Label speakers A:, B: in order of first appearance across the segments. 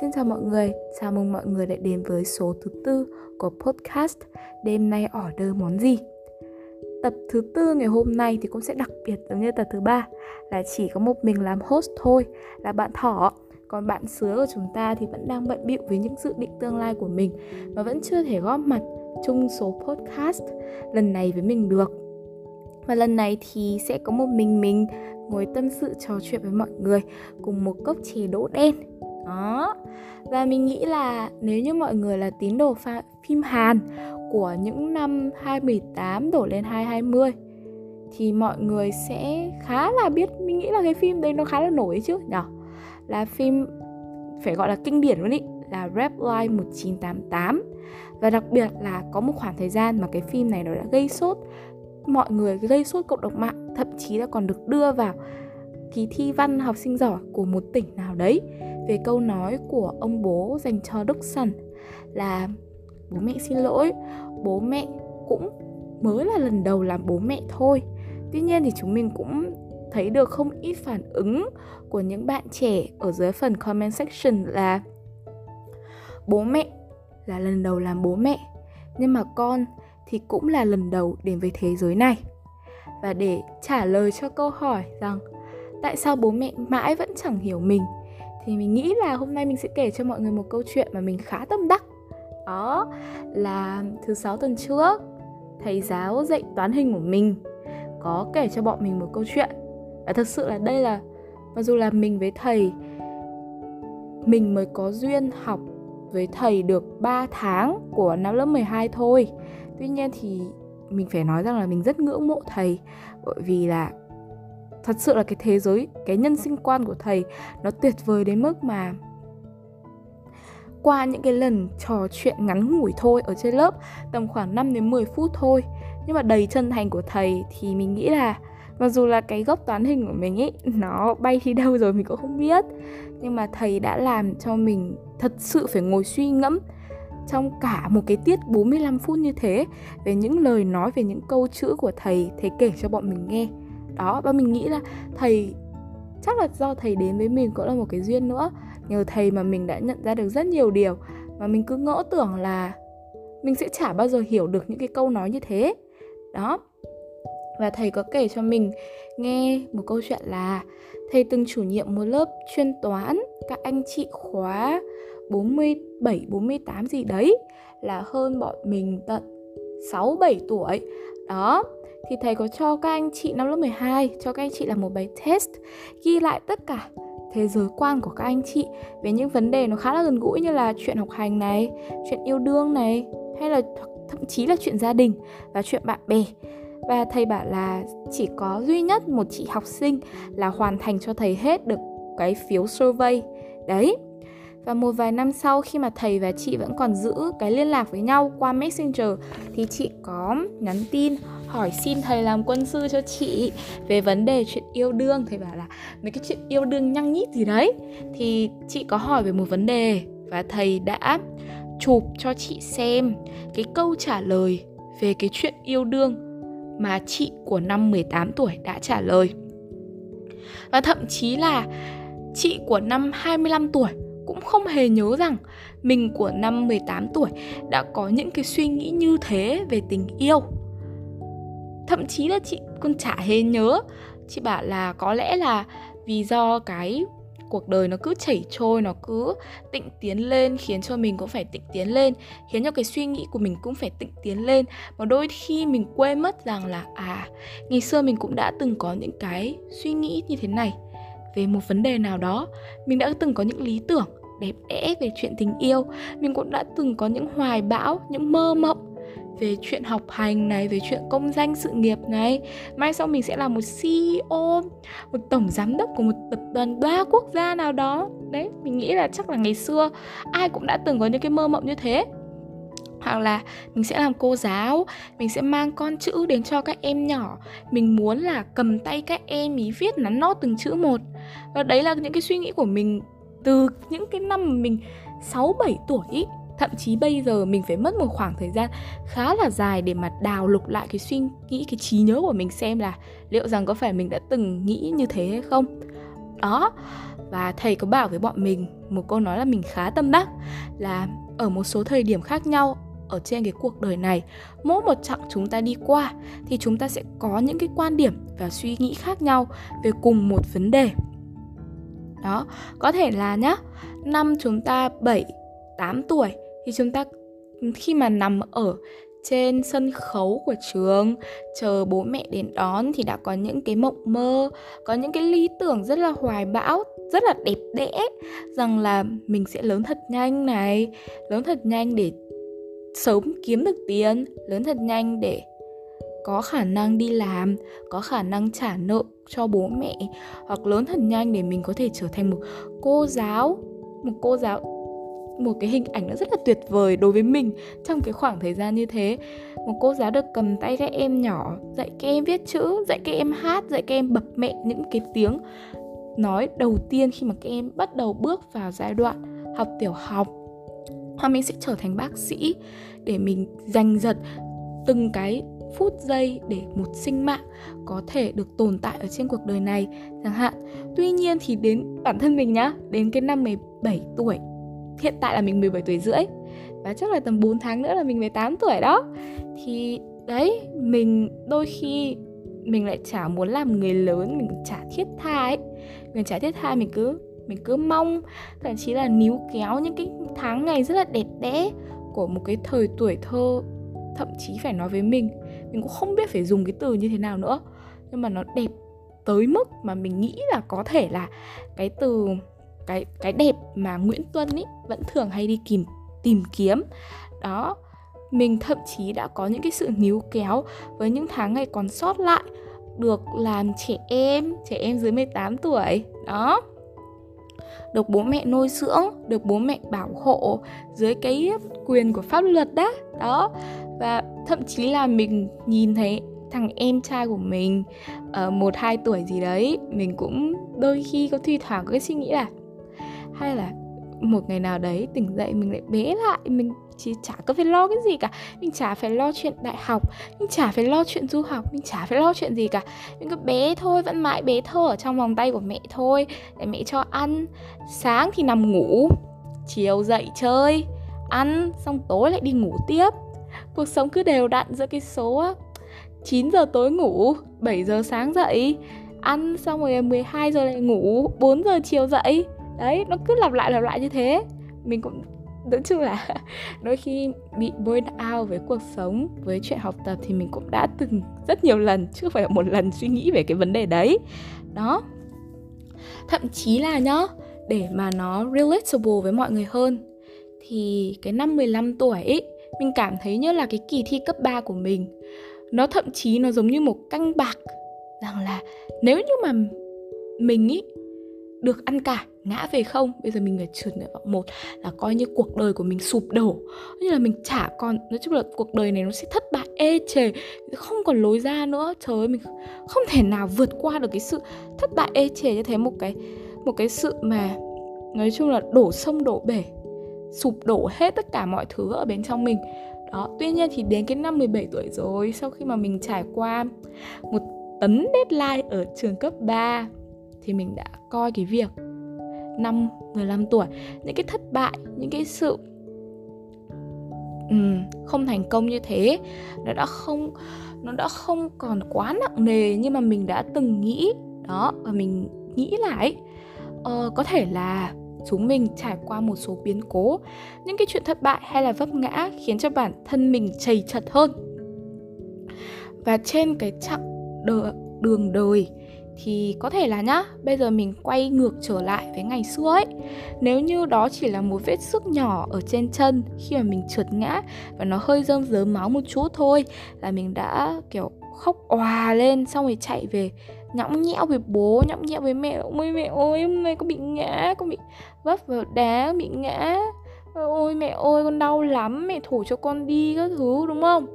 A: Xin chào mọi người, chào mừng mọi người đã đến với số thứ tư của podcast Đêm nay order món gì. Tập thứ tư ngày hôm nay thì cũng sẽ đặc biệt giống như tập thứ ba Là chỉ có một mình làm host thôi, là bạn Thỏ. Còn bạn sứa của chúng ta thì vẫn đang bận bịu với những dự định tương lai của mình Và vẫn chưa thể góp mặt chung số podcast lần này với mình được. Và lần này thì sẽ có một mình mình ngồi tâm sự trò chuyện với mọi người cùng một cốc chè đỗ đen đó. Và mình nghĩ là nếu như mọi người là tín đồ pha, phim Hàn của những năm 2018 đổ lên 2020 thì mọi người sẽ khá là biết mình nghĩ là cái phim đây nó khá là nổi chứ nhở? Là phim phải gọi là kinh điển luôn ý là Rap Life 1988 và đặc biệt là có một khoảng thời gian mà cái phim này nó đã gây sốt mọi người gây sốt cộng đồng mạng thậm chí là còn được đưa vào kỳ thi văn học sinh giỏi của một tỉnh nào đấy về câu nói của ông bố dành cho Đức Sần là bố mẹ xin lỗi, bố mẹ cũng mới là lần đầu làm bố mẹ thôi. Tuy nhiên thì chúng mình cũng thấy được không ít phản ứng của những bạn trẻ ở dưới phần comment section là bố mẹ là lần đầu làm bố mẹ, nhưng mà con thì cũng là lần đầu đến với thế giới này. Và để trả lời cho câu hỏi rằng, tại sao bố mẹ mãi vẫn chẳng hiểu mình thì mình nghĩ là hôm nay mình sẽ kể cho mọi người một câu chuyện mà mình khá tâm đắc. Đó là thứ sáu tuần trước, thầy giáo dạy toán hình của mình, có kể cho bọn mình một câu chuyện. Và thật sự là đây là, mặc dù là mình với thầy, mình mới có duyên học với thầy được 3 tháng của năm lớp 12 thôi. Tuy nhiên thì mình phải nói rằng là mình rất ngưỡng mộ thầy, bởi vì là thật sự là cái thế giới, cái nhân sinh quan của thầy, nó tuyệt vời đến mức mà qua những cái lần trò chuyện ngắn ngủi thôi ở trên lớp, tầm khoảng 5 đến 10 phút thôi. Nhưng mà đầy chân thành của thầy thì mình nghĩ là mặc dù là cái gốc toán hình của mình ấy, nó bay đi đâu rồi mình cũng không biết. Nhưng mà thầy đã làm cho mình thật sự phải ngồi suy ngẫm trong cả một cái tiết 45 phút như thế, về những lời nói, về những câu chữ của thầy thầy kể cho bọn mình nghe đó và mình nghĩ là thầy chắc là do thầy đến với mình cũng là một cái duyên nữa. Nhờ thầy mà mình đã nhận ra được rất nhiều điều. Mà mình cứ ngỡ tưởng là mình sẽ chả bao giờ hiểu được những cái câu nói như thế. Đó. Và thầy có kể cho mình nghe một câu chuyện là thầy từng chủ nhiệm một lớp chuyên toán các anh chị khóa 47, 48 gì đấy là hơn bọn mình tận 6, 7 tuổi đó thì thầy có cho các anh chị năm lớp 12 cho các anh chị là một bài test ghi lại tất cả thế giới quan của các anh chị về những vấn đề nó khá là gần gũi như là chuyện học hành này, chuyện yêu đương này hay là thậm chí là chuyện gia đình và chuyện bạn bè. Và thầy bảo là chỉ có duy nhất một chị học sinh là hoàn thành cho thầy hết được cái phiếu survey. Đấy, và một vài năm sau khi mà thầy và chị vẫn còn giữ cái liên lạc với nhau qua Messenger thì chị có nhắn tin hỏi xin thầy làm quân sư cho chị về vấn đề chuyện yêu đương thầy bảo là mấy cái chuyện yêu đương nhăng nhít gì đấy thì chị có hỏi về một vấn đề và thầy đã chụp cho chị xem cái câu trả lời về cái chuyện yêu đương mà chị của năm 18 tuổi đã trả lời. Và thậm chí là chị của năm 25 tuổi cũng không hề nhớ rằng mình của năm 18 tuổi đã có những cái suy nghĩ như thế về tình yêu. Thậm chí là chị cũng chả hề nhớ. Chị bảo là có lẽ là vì do cái cuộc đời nó cứ chảy trôi, nó cứ tịnh tiến lên, khiến cho mình cũng phải tịnh tiến lên, khiến cho cái suy nghĩ của mình cũng phải tịnh tiến lên mà đôi khi mình quên mất rằng là à ngày xưa mình cũng đã từng có những cái suy nghĩ như thế này về một vấn đề nào đó, mình đã từng có những lý tưởng đẹp đẽ về chuyện tình yêu, mình cũng đã từng có những hoài bão, những mơ mộng về chuyện học hành này về chuyện công danh sự nghiệp này. Mai sau mình sẽ là một ceo một tổng giám đốc của một tập đoàn đa quốc gia nào đó. Đấy mình nghĩ là chắc là ngày xưa ai cũng đã từng có những cái mơ mộng như thế. Hoặc là mình sẽ làm cô giáo mình sẽ mang con chữ đến cho các em nhỏ. Mình muốn là cầm tay các em ý viết nắn nót từng chữ một. Và đấy là những cái suy nghĩ của mình từ những cái năm mà mình 6 7 tuổi ý, thậm chí bây giờ mình phải mất một khoảng thời gian khá là dài để mà đào lục lại cái suy nghĩ, cái trí nhớ của mình xem là liệu rằng có phải mình đã từng nghĩ như thế hay không. Đó, và thầy có bảo với bọn mình, một câu nói là mình khá tâm đắc, là ở một số thời điểm khác nhau ở trên cái cuộc đời này, mỗi một chặng chúng ta đi qua thì chúng ta sẽ có những cái quan điểm và suy nghĩ khác nhau về cùng một vấn đề. Đó, có thể là nhá, năm chúng ta 7 8 tuổi thì chúng ta, khi mà nằm ở trên sân khấu của trường, chờ bố mẹ đến đón thì đã có những cái mộng mơ, có những cái lý tưởng rất là hoài bão, rất là đẹp đẽ, rằng là mình sẽ lớn thật nhanh này, lớn thật nhanh để sớm kiếm được tiền, lớn thật nhanh để có khả năng đi làm, có khả năng trả nợ cho bố mẹ, hoặc lớn thật nhanh để mình có thể trở thành một cô giáo, một cô giáo một cái hình ảnh nó rất là tuyệt vời đối với mình trong cái khoảng thời gian như thế một cô giáo được cầm tay các em nhỏ dạy các em viết chữ dạy các em hát dạy các em bập mẹ những cái tiếng nói đầu tiên khi mà các em bắt đầu bước vào giai đoạn học tiểu học hoặc mình sẽ trở thành bác sĩ để mình giành giật từng cái phút giây để một sinh mạng có thể được tồn tại ở trên cuộc đời này chẳng hạn. Tuy nhiên thì đến bản thân mình nhá, đến cái năm 17 tuổi hiện tại là mình 17 tuổi rưỡi. Và chắc là tầm 4 tháng nữa là mình 18 tuổi đó. Thì đấy, mình đôi khi mình lại chả muốn làm người lớn, mình chả thiết tha ấy. Mình chả thiết tha mình cứ mình cứ mong, thậm chí là níu kéo những cái tháng ngày rất là đẹp đẽ của một cái thời tuổi thơ, thậm chí phải nói với mình. Mình cũng không biết phải dùng cái từ như thế nào nữa. Nhưng mà nó đẹp tới mức mà mình nghĩ là có thể là cái từ cái cái đẹp mà Nguyễn Tuân ý vẫn thường hay đi tìm tìm kiếm. Đó mình thậm chí đã có những cái sự níu kéo với những tháng ngày còn sót lại được làm trẻ em, trẻ em dưới 18 tuổi. Đó được bố mẹ nuôi dưỡng, được bố mẹ bảo hộ dưới cái quyền của pháp luật đó. Đó và thậm chí là mình nhìn thấy thằng em trai của mình ở một hai tuổi gì đấy mình cũng đôi khi có thi thoảng có cái suy nghĩ là hay là một ngày nào đấy tỉnh dậy mình lại bé lại, mình chỉ chả có phải lo cái gì cả. Mình chả phải lo chuyện đại học, mình chả phải lo chuyện du học, mình chả phải lo chuyện gì cả. Mình cứ bé thôi, vẫn mãi bé thơ ở trong vòng tay của mẹ thôi, để mẹ cho ăn. Sáng thì nằm ngủ, chiều dậy chơi, ăn, xong tối lại đi ngủ tiếp. Cuộc sống cứ đều đặn giữa cái số 9 giờ tối ngủ 7 giờ sáng dậy, ăn xong rồi 12 giờ lại ngủ 4 giờ chiều dậy đấy nó cứ lặp lại lặp lại như thế. Mình cũng nói chung là đôi khi bị burn out với cuộc sống với chuyện học tập thì mình cũng đã từng rất nhiều lần chứ không phải một lần suy nghĩ về cái vấn đề đấy. Đó. Thậm chí là nhá để mà nó relatable với mọi người hơn thì cái năm 15 tuổi ấy, mình cảm thấy như là cái kỳ thi cấp 3 của mình nó thậm chí nó giống như một canh bạc rằng là nếu như mà mình ý được ăn cả ngã về không? Bây giờ mình phải trượt nguyện vọng một là coi như cuộc đời của mình sụp đổ. Như là mình chả còn, nói chung là cuộc đời này nó sẽ thất bại ê chề. Không còn lối ra nữa. Trời ơi, mình không thể nào vượt qua được cái sự thất bại ê chề như thế. Một cái một cái sự mà nói chung là đổ sông, đổ bể, sụp đổ hết tất cả mọi thứ ở bên trong mình. Đó, tuy nhiên thì đến cái năm 17 tuổi rồi, sau khi mà mình trải qua một tấn deadline ở trường cấp 3 thì mình đã coi cái việc năm 15 tuổi. Những cái thất bại những cái sự um, không thành công như thế nó đã không nó đã không còn quá nặng nề nhưng mà mình đã từng nghĩ. Đó và mình nghĩ lại uh, có thể là chúng mình trải qua một số biến cố những cái chuyện thất bại hay là vấp ngã khiến cho bản thân mình chầy chật hơn. Và trên cái chặng đường đời thì có thể là nhá, bây giờ mình quay ngược trở lại với ngày xưa ấy. Nếu như đó chỉ là một vết sức nhỏ ở trên chân khi mà mình trượt ngã và nó hơi rơm rớm máu một chút thôi là mình đã, kiểu, khóc òa lên xong rồi chạy về nhõng nhẽo với bố, nhõng nhẽo với mẹ. Ôi, mẹ ơi, hôm nay con bị ngã, con bị vấp vào đá bị ngã. Ôi, mẹ ơi, con đau lắm, mẹ thủ cho con đi các thứ đúng không?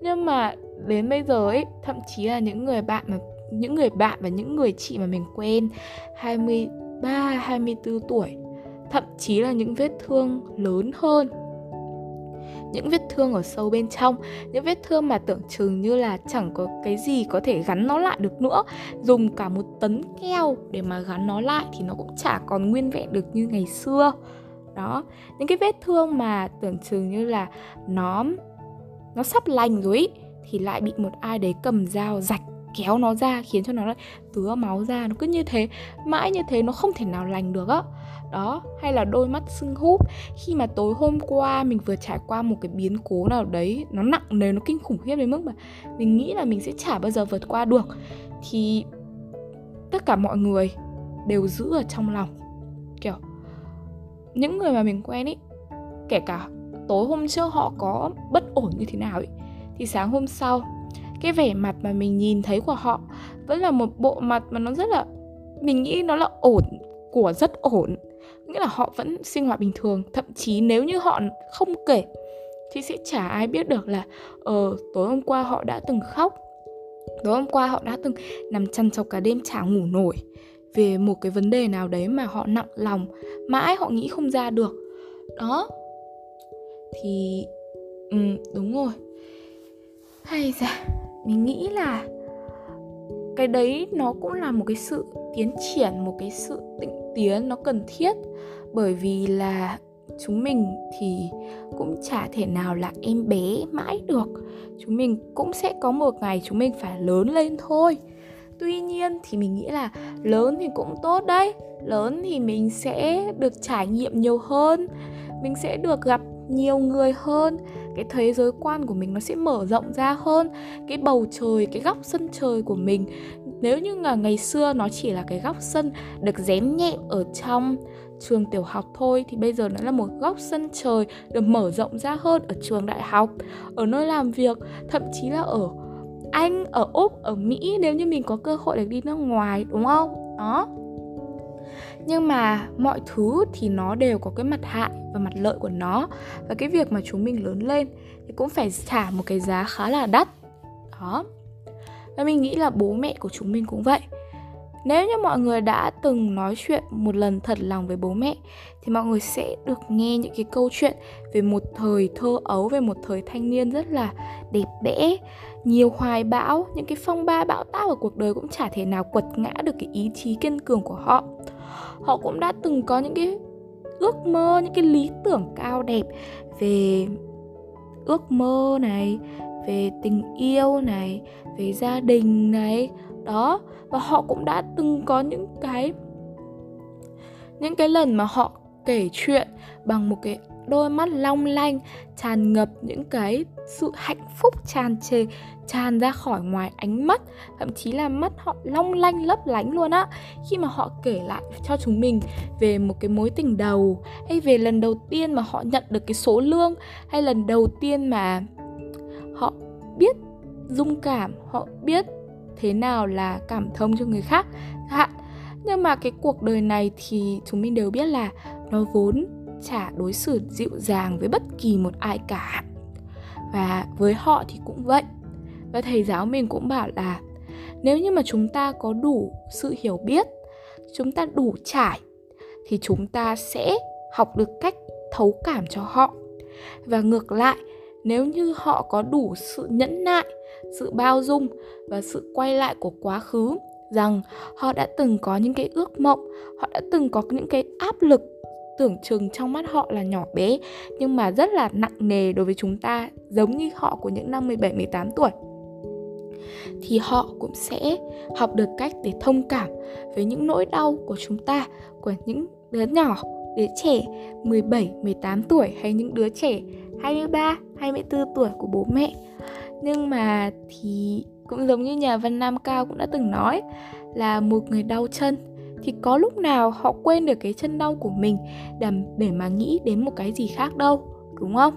A: Nhưng mà đến bây giờ ấy, thậm chí là những người bạn mà những người bạn và những người chị mà mình quen 23, 24 tuổi thậm chí là những vết thương lớn hơn. Những vết thương ở sâu bên trong những vết thương mà tưởng chừng như là chẳng có cái gì có thể gắn nó lại được nữa. Dùng cả một tấn keo để mà gắn nó lại thì nó cũng chả còn nguyên vẹn được như ngày xưa. Đó những cái vết thương mà tưởng chừng như là nó nó sắp lành rồi ý, thì lại bị một ai đấy cầm dao rạch kéo nó ra, khiến cho nó lại tứa máu ra, nó cứ như thế. Mãi như thế nó không thể nào lành được á. Đó, hay là đôi mắt sưng húp. Khi mà tối hôm qua mình vừa trải qua một cái biến cố nào đấy, nó nặng nề, nó kinh khủng khiếp đến mức mà mình nghĩ là mình sẽ chả bao giờ vượt qua được, thì tất cả mọi người đều giữ ở trong lòng. Kiểu, những người mà mình quen ấy kể cả tối hôm trước họ có bất ổn như thế nào ấy thì sáng hôm sau cái vẻ mặt mà mình nhìn thấy của họ vẫn là một bộ mặt mà nó rất là mình nghĩ nó là ổn của rất ổn. Nghĩa là họ vẫn sinh hoạt bình thường thậm chí nếu như họ không kể thì sẽ chả ai biết được là ờ tối hôm qua họ đã từng khóc tối hôm qua họ đã từng nằm chăn chọc cả đêm chả ngủ nổi về một cái vấn đề nào đấy mà họ nặng lòng mãi họ nghĩ không ra được. Đó. Thì ừ, đúng rồi. Hay ra mình nghĩ là cái đấy nó cũng là một cái sự tiến triển, một cái sự tịnh tiến nó cần thiết. Bởi vì là chúng mình thì cũng chả thể nào là em bé mãi được. Chúng mình cũng sẽ có một ngày chúng mình phải lớn lên thôi. Tuy nhiên thì mình nghĩ là lớn thì cũng tốt đấy. Lớn thì mình sẽ được trải nghiệm nhiều hơn. Mình sẽ được gặp nhiều người hơn cái thế giới quan của mình nó sẽ mở rộng ra hơn. Cái bầu trời, cái góc sân trời của mình, nếu như là ngày xưa nó chỉ là cái góc sân được dán nhẹ ở trong trường tiểu học thôi, thì bây giờ nó là một góc sân trời được mở rộng ra hơn ở trường đại học, ở nơi làm việc. Thậm chí là ở anh, ở úc, ở mỹ, nếu như mình có cơ hội được đi nước ngoài, đúng không? Đó nhưng mà mọi thứ thì nó đều có cái mặt hại và mặt lợi của nó. Và cái việc mà chúng mình lớn lên thì cũng phải trả một cái giá khá là đắt. Đó. Và mình nghĩ là bố mẹ của chúng mình cũng vậy. Nếu như mọi người đã từng nói chuyện một lần thật lòng với bố mẹ, thì mọi người sẽ được nghe những cái câu chuyện về một thời thơ ấu, về một thời thanh niên rất là đẹp đẽ, nhiều hoài bão, những cái phong ba bão táp ở cuộc đời cũng chả thể nào quật ngã được cái ý chí kiên cường của họ họ cũng đã từng có những cái ước mơ, những cái lý tưởng cao đẹp về ước mơ này, về tình yêu này, về gia đình này. Đó, và họ cũng đã từng có những cái những cái lần mà họ kể chuyện bằng một cái đôi mắt long lanh, tràn ngập những cái sự hạnh phúc tràn trề, tràn ra khỏi ngoài ánh mắt, thậm chí là mắt họ long lanh lấp lánh luôn á. Khi mà họ kể lại cho chúng mình về một cái mối tình đầu, hay về lần đầu tiên mà họ nhận được cái số lương, hay lần đầu tiên mà họ biết dung cảm, họ biết thế nào là cảm thông cho người khác hạn. Nhưng mà cái cuộc đời này thì chúng mình đều biết là nó vốn chả đối xử dịu dàng với bất kỳ một ai cả. Và với họ thì cũng vậy. Và thầy giáo mình cũng bảo là, nếu như mà chúng ta có đủ sự hiểu biết, chúng ta đủ trải, thì chúng ta sẽ học được cách thấu cảm cho họ. Và ngược lại, nếu như họ có đủ sự nhẫn nại, sự bao dung và sự quay lại của quá khứ, rằng họ đã từng có những cái ước mộng, họ đã từng có những cái áp lực tưởng chừng trong mắt họ là nhỏ bé nhưng mà rất là nặng nề đối với chúng ta giống như họ của những năm 17 18 tuổi thì họ cũng sẽ học được cách để thông cảm với những nỗi đau của chúng ta của những đứa nhỏ đứa trẻ 17, 18 tuổi hay những đứa trẻ 23, 24 tuổi của bố mẹ. Nhưng mà thì cũng giống như nhà văn Nam Cao cũng đã từng nói là một người đau chân thì có lúc nào họ quên được cái chân đau của mình để mà nghĩ đến một cái gì khác đâu, đúng không?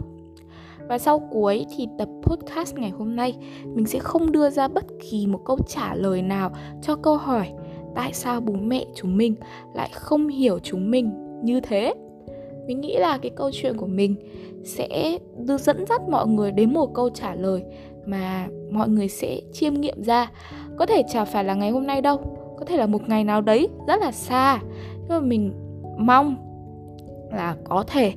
A: Và sau cuối thì tập podcast ngày hôm nay mình sẽ không đưa ra bất kỳ một câu trả lời nào cho câu hỏi tại sao bố mẹ chúng mình lại không hiểu chúng mình như thế. Mình nghĩ là cái câu chuyện của mình sẽ đưa dẫn dắt mọi người đến một câu trả lời mà mọi người sẽ chiêm nghiệm ra. Có thể chả phải là ngày hôm nay đâu, có thể là một ngày nào đấy rất là xa. Nhưng mà mình mong là có thể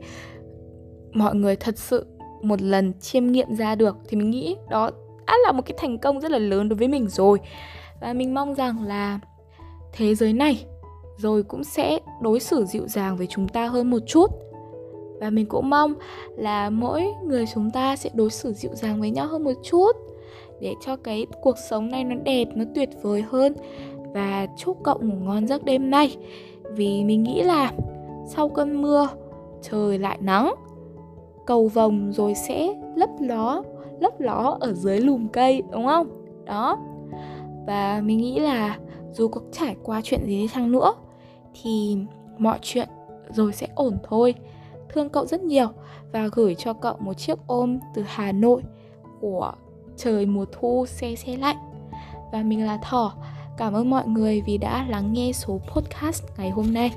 A: mọi người thật sự một lần chiêm nghiệm ra được. Thì mình nghĩ đó đã là một cái thành công rất là lớn đối với mình rồi. Và mình mong rằng là thế giới này rồi cũng sẽ đối xử dịu dàng với chúng ta hơn một chút. Và mình cũng mong là mỗi người chúng ta sẽ đối xử dịu dàng với nhau hơn một chút để cho cái cuộc sống này nó đẹp, nó tuyệt vời hơn và chúc cậu ngủ ngon giấc đêm nay. Vì mình nghĩ là sau cơn mưa, trời lại nắng, cầu vồng rồi sẽ lấp ló lấp ló ở dưới lùm cây, đúng không? Đó. Và mình nghĩ là dù có trải qua chuyện gì đi chăng nữa, thì mọi chuyện rồi sẽ ổn thôi. Thương cậu rất nhiều và gửi cho cậu một chiếc ôm từ Hà Nội của trời mùa thu xe xe lạnh. Và mình là Thỏ cảm ơn mọi người vì đã lắng nghe số podcast ngày hôm nay.